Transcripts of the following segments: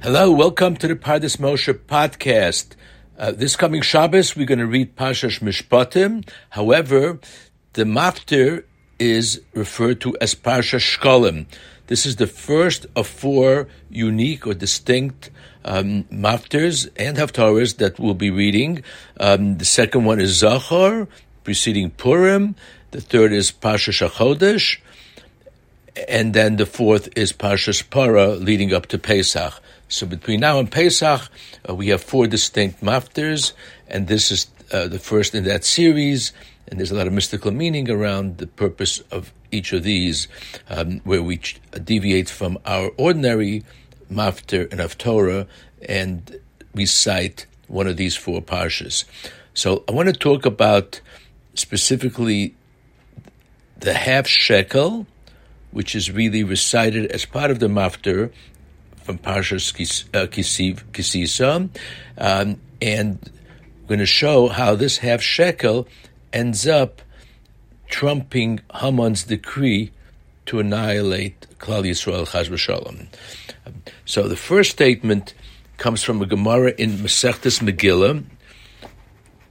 Hello, welcome to the Pardes Moshe podcast. Uh, this coming Shabbos, we're going to read Parshas Mishpatim. However, the Maftir is referred to as Parshash Shkolim. This is the first of four unique or distinct um, Maftirs and Haftarahs that we'll be reading. Um, the second one is Zachor, preceding Purim. The third is Pashash Achodesh. And then the fourth is Parshas Para, leading up to Pesach. So between now and Pesach, uh, we have four distinct maftirs, and this is uh, the first in that series. And there's a lot of mystical meaning around the purpose of each of these, um, where we ch- deviate from our ordinary maftir and of Torah and recite one of these four parshas. So I want to talk about specifically the half shekel, which is really recited as part of the maftir from Parshas uh, Kisisa, um, and we're going to show how this half shekel ends up trumping Haman's decree to annihilate Klal Yisrael Chas v'Shalom. So the first statement comes from a Gemara in Masechtas Megillah,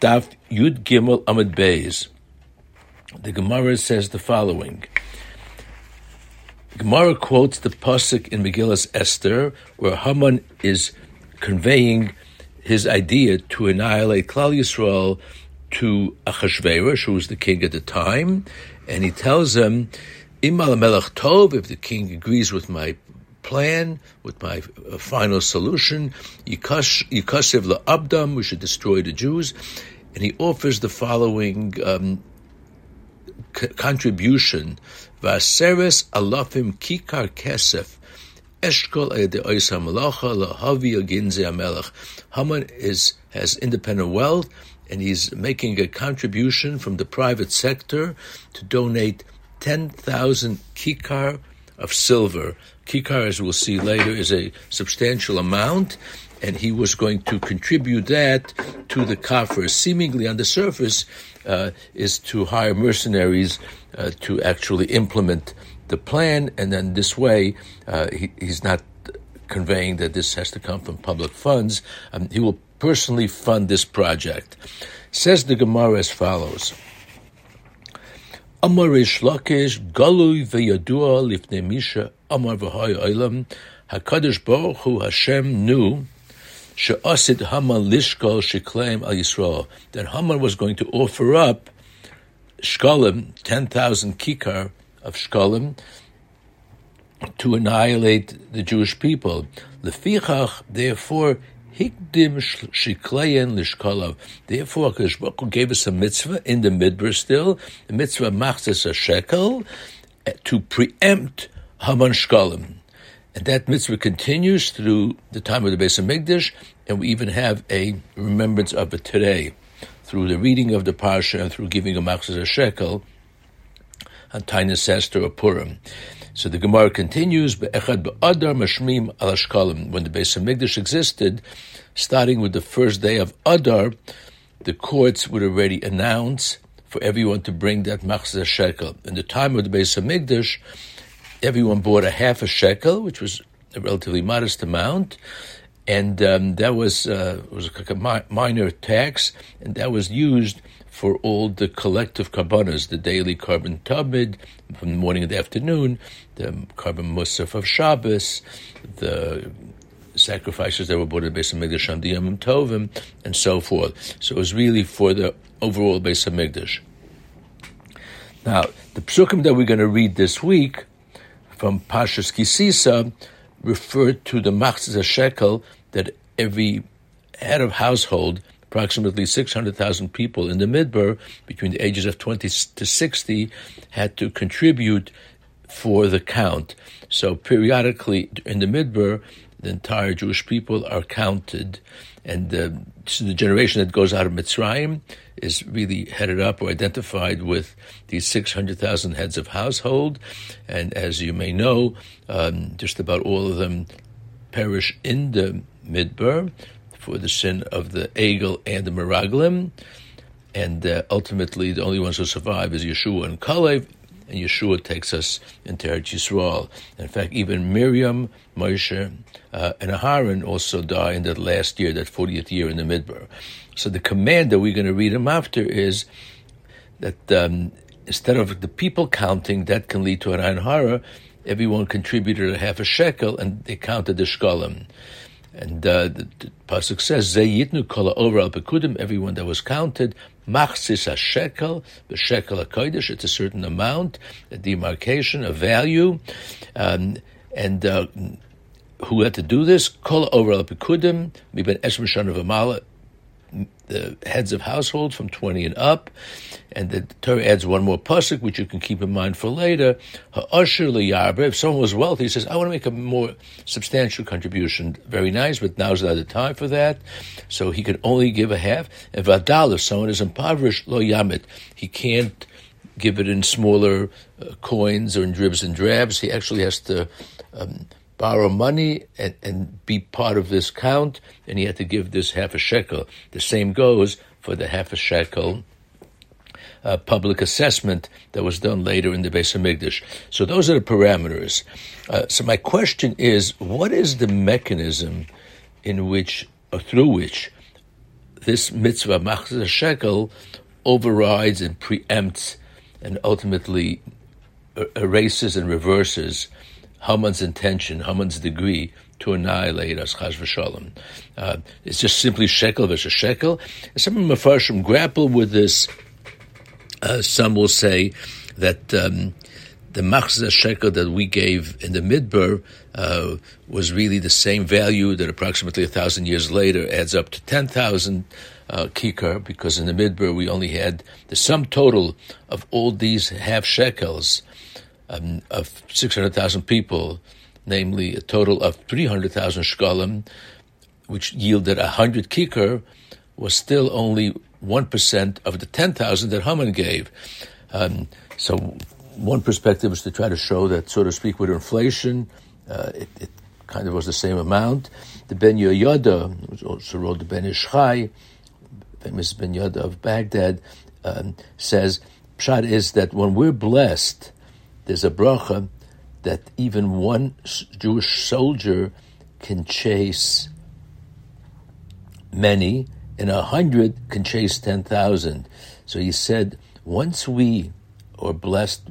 Daf Yud Gimel Amid Beis. The Gemara says the following. Gemara quotes the pasuk in Megillus Esther, where Haman is conveying his idea to annihilate Klal Yisrael to Achashverosh, who was the king at the time, and he tells him, "Imal Melech Tov, if the king agrees with my plan, with my uh, final solution, Yikasev Abdam, we should destroy the Jews." And he offers the following um, contribution Vaseres alafim kikar kesef. Eshkol ede oisa malacha lahavi aginze amelech. Haman is has independent wealth, and he's making a contribution from the private sector to donate ten thousand kikar of silver. Kikar, as we'll see later, is a substantial amount, and he was going to contribute that to the kafir. Seemingly on the surface, uh, is to hire mercenaries uh, to actually implement the plan, and then this way uh, he, he's not conveying that this has to come from public funds. Um, he will personally fund this project. Says the Gemara as follows. Amar Lakish Galui lifnei Misha Amar v'Hay Olam Hakadosh Baruch Hu Hashem knew she'asid Haman lishkol sheklaim al Yisrael that Haman was going to offer up shkolim, 10,000 kikar of shkolim, to annihilate the Jewish people. Lefichach, therefore, hikdim shikleyen lishkolav. Therefore, Baruch gave us a mitzvah in the midbar still, the mitzvah machzes a shekel, eh, to preempt Haman shkolim. And that mitzvah continues through the time of the Beis Hamikdash, and we even have a remembrance of it today through the reading of the parsha and through giving a machzor a shekel on Taanis Esther or Purim. So the Gemara continues, When the Beis Hamikdash existed, starting with the first day of Adar, the courts would already announce for everyone to bring that machzor shekel. In the time of the Beis Hamikdash, everyone bought a half a shekel, which was a relatively modest amount, and um, that was uh, was a mi- minor tax, and that was used for all the collective karbanas, the daily korban tabid from the morning and the afternoon, the korban musaf of Shabbos, the sacrifices that were brought to the Hamikdash on the Yom Tovim, and so forth. So it was really for the overall Beis Hamikdash. Now, the psukim that we're going to read this week from Pashas Kisisa referred to the machzah shekel that every head of household, approximately 600,000 people in the Midbar between the ages of 20 to 60, had to contribute for the count. So periodically in the Midbar, the entire Jewish people are counted, and uh, so the generation that goes out of Mitzrayim is really headed up or identified with these 600,000 heads of household. And as you may know, um, just about all of them perish in the Midbar for the sin of the Egel and the Meraglim. And uh, ultimately, the only ones who survive is Yehoshua and Kalev, and Yehoshua takes us into Eretz Yisrael. In fact, even Miriam, Moshe, uh, and Aharon also die in that last year, that 40th year in the Midbar. So the command that we're going to read him after is that um, instead of the people counting, that can lead to an Hara, everyone contributed a half a shekel and they counted the shkalim. And uh, the, the pasuk says, "Zeyitnu kol over al pekudim." Everyone that was counted, machzis a shekel, the shekel a kodesh. It's a certain amount, a demarcation, a value, um, and uh, who had to do this? Kol. Miben shana the heads of household from 20 and up. And the Torah adds one more pasuk, which you can keep in mind for later. Ha'asher liyarbe. If someone was wealthy, he says, I want to make a more substantial contribution. Very nice, but now's not the time for that. So he can only give a half. And vadal, if someone is impoverished, lo yamit, he can't give it in smaller uh, coins or in dribs and drabs. He actually has to um, borrow money and, and be part of this count, and he had to give this half a shekel. The same goes for the half a shekel uh, public assessment that was done later in the Beis Hamikdash. So those are the parameters. Uh, so my question is, what is the mechanism in which, or through which, this mitzvah machzah shekel overrides and preempts and ultimately er, erases and reverses Haman's intention, Haman's degree to annihilate us, chas v'shalom. Uh, it's just simply shekel versus shekel. Some of the Mepharshim grapple with this. Uh, some will say that um, the machzah shekel that we gave in the midbar uh, was really the same value that approximately a thousand years later adds up to 10,000 uh, kikar, because in the midbar we only had the sum total of all these half shekels um, of 600,000 people, namely a total of 300,000 shkalim, which yielded 100 kikar, was still only 1% of the 10,000 that Haman gave. Um, so one perspective is to try to show that, so to speak, with inflation, uh, it, it, kind of was the same amount. The Ben Yehoyada, also wrote the Ben Ish Chai, famous Ben Yoda of Baghdad, um, says, Pshat is that when we're blessed, there's a bracha that even one Jewish soldier can chase many, and a hundred can chase ten thousand. So he said, once we are blessed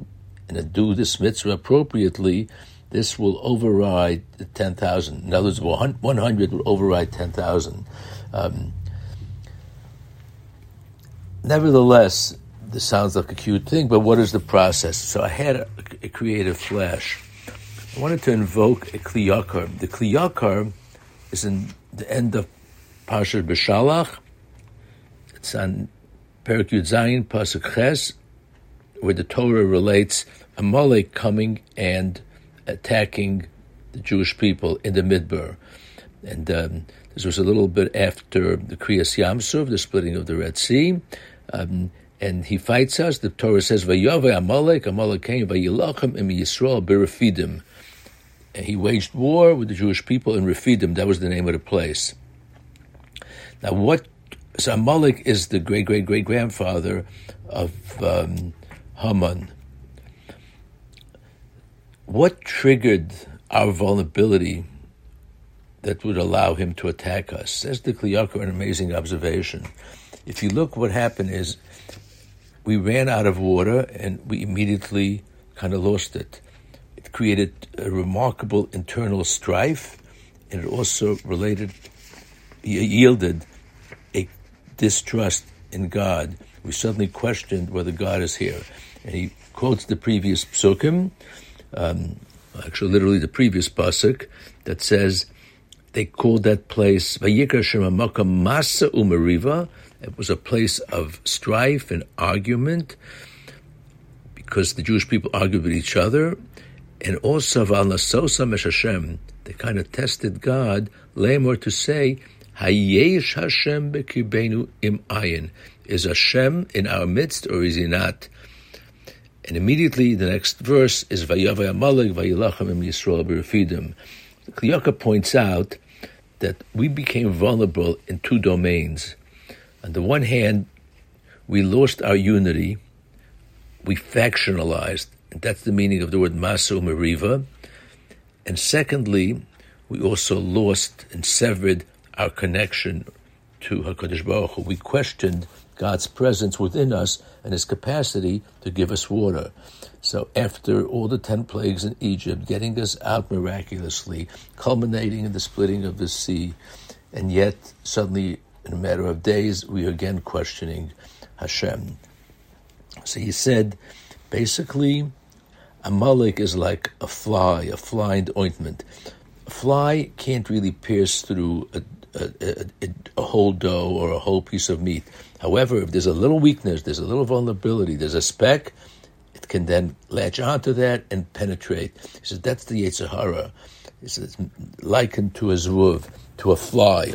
and do this mitzvah appropriately, this will override the ten thousand. In other words, one hundred will override ten thousand. Um, nevertheless, this sounds like a cute thing, but what is the process? So I had a, a creative flash. I wanted to invoke a Kli Yakar. The Kli Yakar is in the end of Parshat Beshalach. It's on Perak Yud Pasuk Ches, where the Torah relates Amalek coming and attacking the Jewish people in the Midbar. And um, this was a little bit after the Kriyas Yamsuf, the splitting of the Red Sea. Um, and he fights us. The Torah says, "Vayave Amalek, Amalek came, Vayilachem im Yisrael berafidim." He waged war with the Jewish people in Refidim. That was the name of the place. Now, what? So Amalek is the great great great grandfather of um, Haman. What triggered our vulnerability that would allow him to attack us? Says the Kli Yakar, an amazing observation. If you look, what happened is we ran out of water and we immediately kind of lost it. It created a remarkable internal strife, and it also related, yielded a distrust in God. We suddenly questioned whether God is here. And he quotes the previous psukim, um, actually literally the previous pasuk, that says they called that place Vayikra Shema Masa Umariva, it was a place of strife and argument because the Jewish people argued with each other, and also Val Nasosa Meshashem. They kind of tested God, Lamor to say, Hayesh Hashem bekibenu im ayin. Is Hashem in our midst or is he not? And immediately the next verse is Vayavay Amalek Vayilachem im Yisrael B'Refidim. Kliyaka points out that we became vulnerable in two domains. On the one hand, we lost our unity, we factionalized, And that's the meaning of the word Masu Meriva. And secondly, we also lost and severed our connection to HaKadosh Baruch Hu. We questioned God's presence within us and His capacity to give us water. So after all the ten plagues in Egypt, getting us out miraculously, culminating in the splitting of the sea, and yet suddenly in a matter of days, we are again questioning Hashem. So he said, basically, Amalek is like a fly, a fly in ointment. A fly can't really pierce through a, a, a, a, whole dough or a whole piece of meat. However, if there's a little weakness, there's a little vulnerability, there's a speck, it can then latch onto that and penetrate. He says that's the Yetzer Hara. He says likened to a zvuv, to a fly.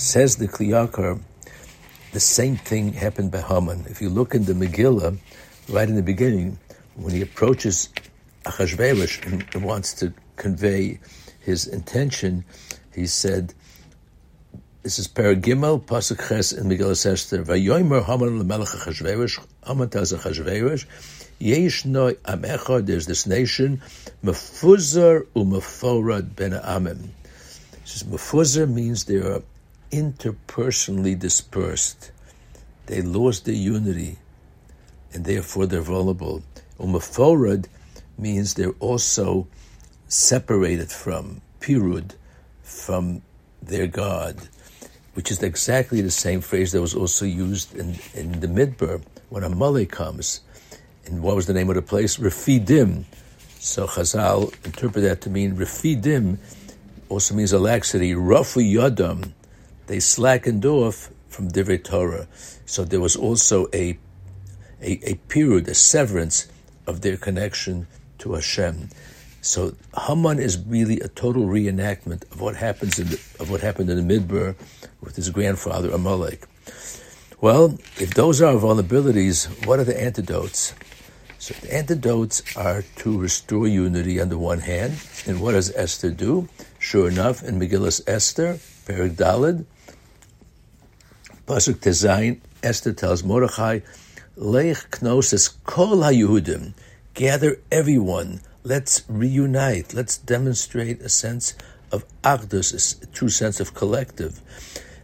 Says the Kli Yakar, the same thing happened by Haman. If you look in the Megillah, right in the beginning, when he approaches Achashverosh and wants to convey his intention, he said, this is Paragimel, Pasuk Ches in Megillah Esther. Vayomer Haman lemelech Achashverosh. Haman tells Achashverosh, Yesh no am there's this nation, Mefuzar u'meforad ben amim. He says, Mefuzar means there are interpersonally dispersed. They lost their unity, and therefore they're vulnerable. Umaforad means they're also separated from, pirud, from their God, which is exactly the same phrase that was also used in, in the Midbar when a Amalek comes. And what was the name of the place? Refidim. So Chazal interpret that to mean Refidim also means a laxity. Rafu Yadam they slackened off from Divrei Torah. So there was also a, a, a period, a severance of their connection to Hashem. So Haman is really a total reenactment of what happens in the, of what happened in the Midbar with his grandfather Amalek. Well, if those are vulnerabilities, what are the antidotes? So the antidotes are to restore unity on the one hand, and what does Esther do? Sure enough, in Megillus Esther, Perik Dalid, Pasuk Tezayin, Esther tells Mordechai, Leich Knosis Kol HaYehudim, gather everyone, let's reunite, let's demonstrate a sense of Achdus, a true sense of collective.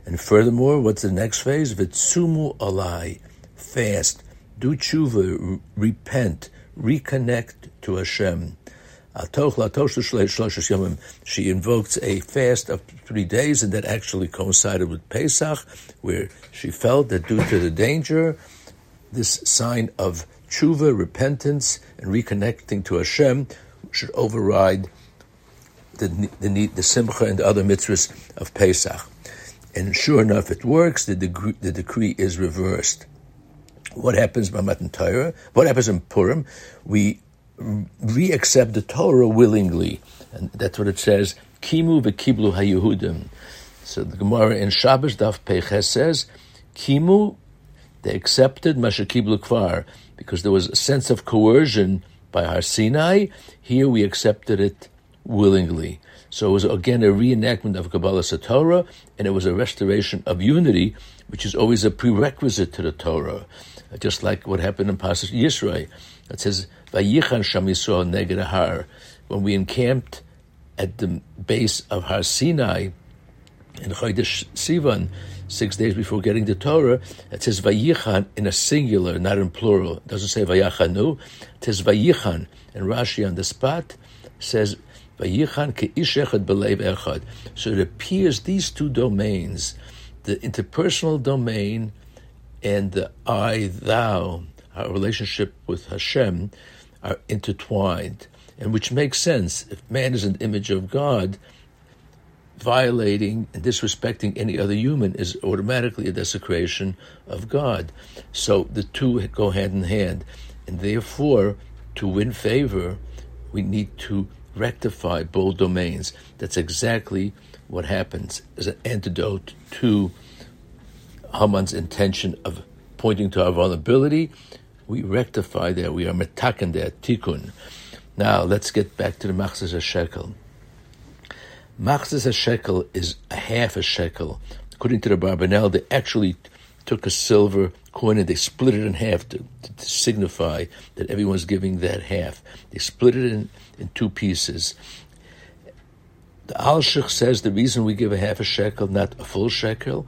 And furthermore, what's the next phase? Vitsumu alai, fast, do tshuva, repent, reconnect to Hashem. She invokes a fast of three days, and that actually coincided with Pesach, where she felt that due to the danger, this sign of tshuva, repentance, and reconnecting to Hashem should override the, the, the simcha and the other mitzvahs of Pesach. And sure enough, it works. The, the decree is reversed. What happens by Matan Torah? What happens in Purim? We re-accept the Torah willingly. And that's what it says, Kimu v'kiblu haYehudim. So the Gemara in Shabbos Daf Peches says, Kimu, they accepted Mashakiblu Kvar, because there was a sense of coercion by Har Sinai. Here we accepted it willingly. So it was again a reenactment of Kabbalah Satorah, and it was a restoration of unity, which is always a prerequisite to the Torah. Just like what happened in Pasuk Yisrael. It says, Vayichan Sham Yisrael Neged Har. When we encamped at the base of Har Sinai in Chodesh Sivan, six days before getting the Torah, it says Vayichan in a singular, not in plural. It doesn't say Vayachanu. It says Vayichan. And Rashi on the spot says Vayichan ke'ish echad belev echad. So it appears these two domains, the interpersonal domain and the I, thou, our relationship with Hashem, are intertwined, and which makes sense. If man is an image of God, violating and disrespecting any other human is automatically a desecration of God. So the two go hand in hand, and therefore, to win favor, we need to rectify both domains. That's exactly what happens as an antidote to Haman's intention of pointing to our vulnerability. We rectify that. We are metakan that tikkun. Now let's get back to the machzas shekel. Machzas shekel is a half a shekel. According to the Barbanel, they actually took a silver coin and they split it in half to, to, to signify that everyone's giving that half. They split it in, in two pieces. The Al Alshich says the reason we give a half a shekel, not a full shekel,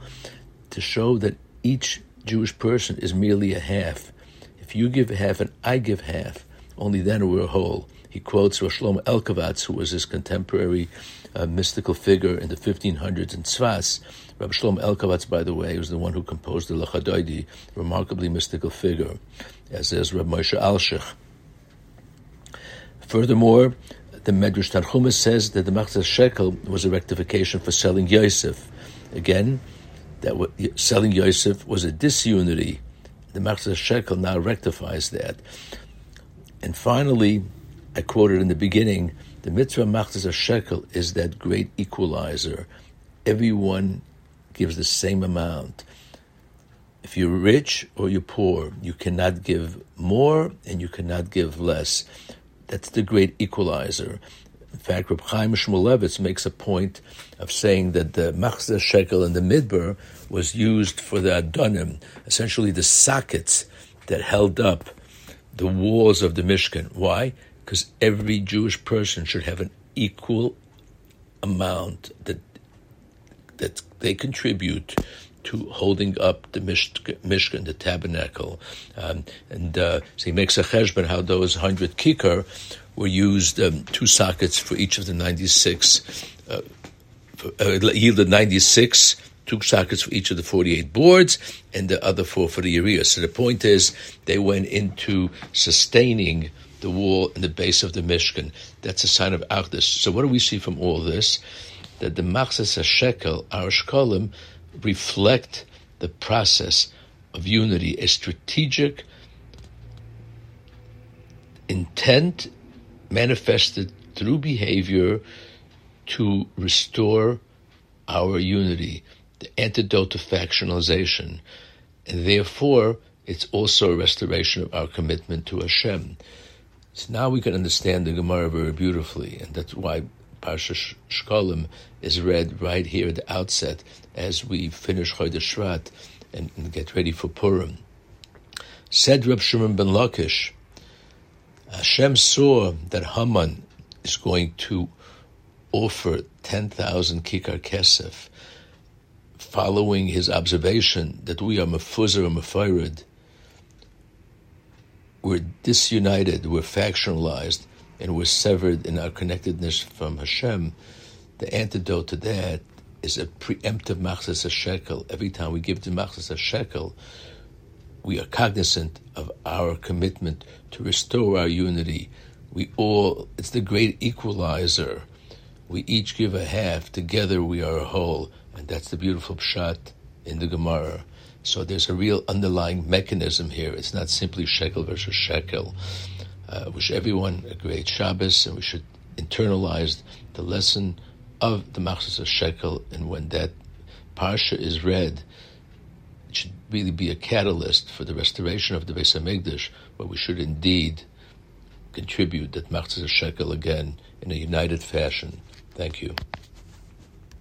to show that each Jewish person is merely a half. If you give half and I give half, only then we're whole. He quotes Rosh Shlomo Alkabetz, who was his contemporary uh, mystical figure in the 1500s in Tzfas. Rabbi Shlomo Alkabetz, by the way, was the one who composed the Lecha Dodi, a remarkably mystical figure, as is Rabbi Moshe Alshich. Furthermore, the Medrash Tanchumas says that the Machzah Shekel was a rectification for selling Yosef. Again, that selling Yosef was a disunity. The Machzah Shekel now rectifies that. And finally, I quoted in the beginning, the mitzvah Machzah Shekel is that great equalizer. Everyone gives the same amount. If you're rich or you're poor, you cannot give more and you cannot give less. That's the great equalizer. In fact, Reb Chaim Shmulevitz makes a point of saying that the machzah shekel in the midbar was used for the adonim, essentially the sockets that held up the walls of the Mishkan. Why? Because every Jewish person should have an equal amount that that they contribute to holding up the Mishkan, the tabernacle. Um, and uh, so he makes a cheshbon how those 100 kikar were used, um, two sockets for each of the 96, uh, for, uh, yielded 96 two sockets for each of the 48 boards, and the other four for the area. So the point is, they went into sustaining the wall and the base of the Mishkan. That's a sign of Achdus. So what do we see from all this? That the Machzas shekel, our Shkolim, reflect the process of unity, a strategic intent manifested through behavior to restore our unity, the antidote to factionalization. And therefore, it's also a restoration of our commitment to Hashem. So now we can understand the Gemara very beautifully, and that's why Parsha Shkolim is read right here at the outset as we finish Chodesh Shvat and, and, get ready for Purim. Said Reb Shimon ben Lakish, Hashem saw that Haman is going to offer 10,000 kikar kesef, following his observation that we are mefuzar and mefirid, we're disunited, we're factionalized, and we're severed in our connectedness from Hashem, the antidote to that is a preemptive machzas a shekel. Every time we give the machzas a shekel, we are cognizant of our commitment to restore our unity. We all, it's the great equalizer. We each give a half, together we are a whole. And that's the beautiful pshat in the Gemara. So there's a real underlying mechanism here. It's not simply shekel versus shekel. Uh, wish everyone a great Shabbos, and we should internalize the lesson of the Machzas of Shekel, and when that parsha is read, it should really be a catalyst for the restoration of the Beis Hamikdash, where we should indeed contribute that Machzas of Shekel again in a united fashion. Thank you.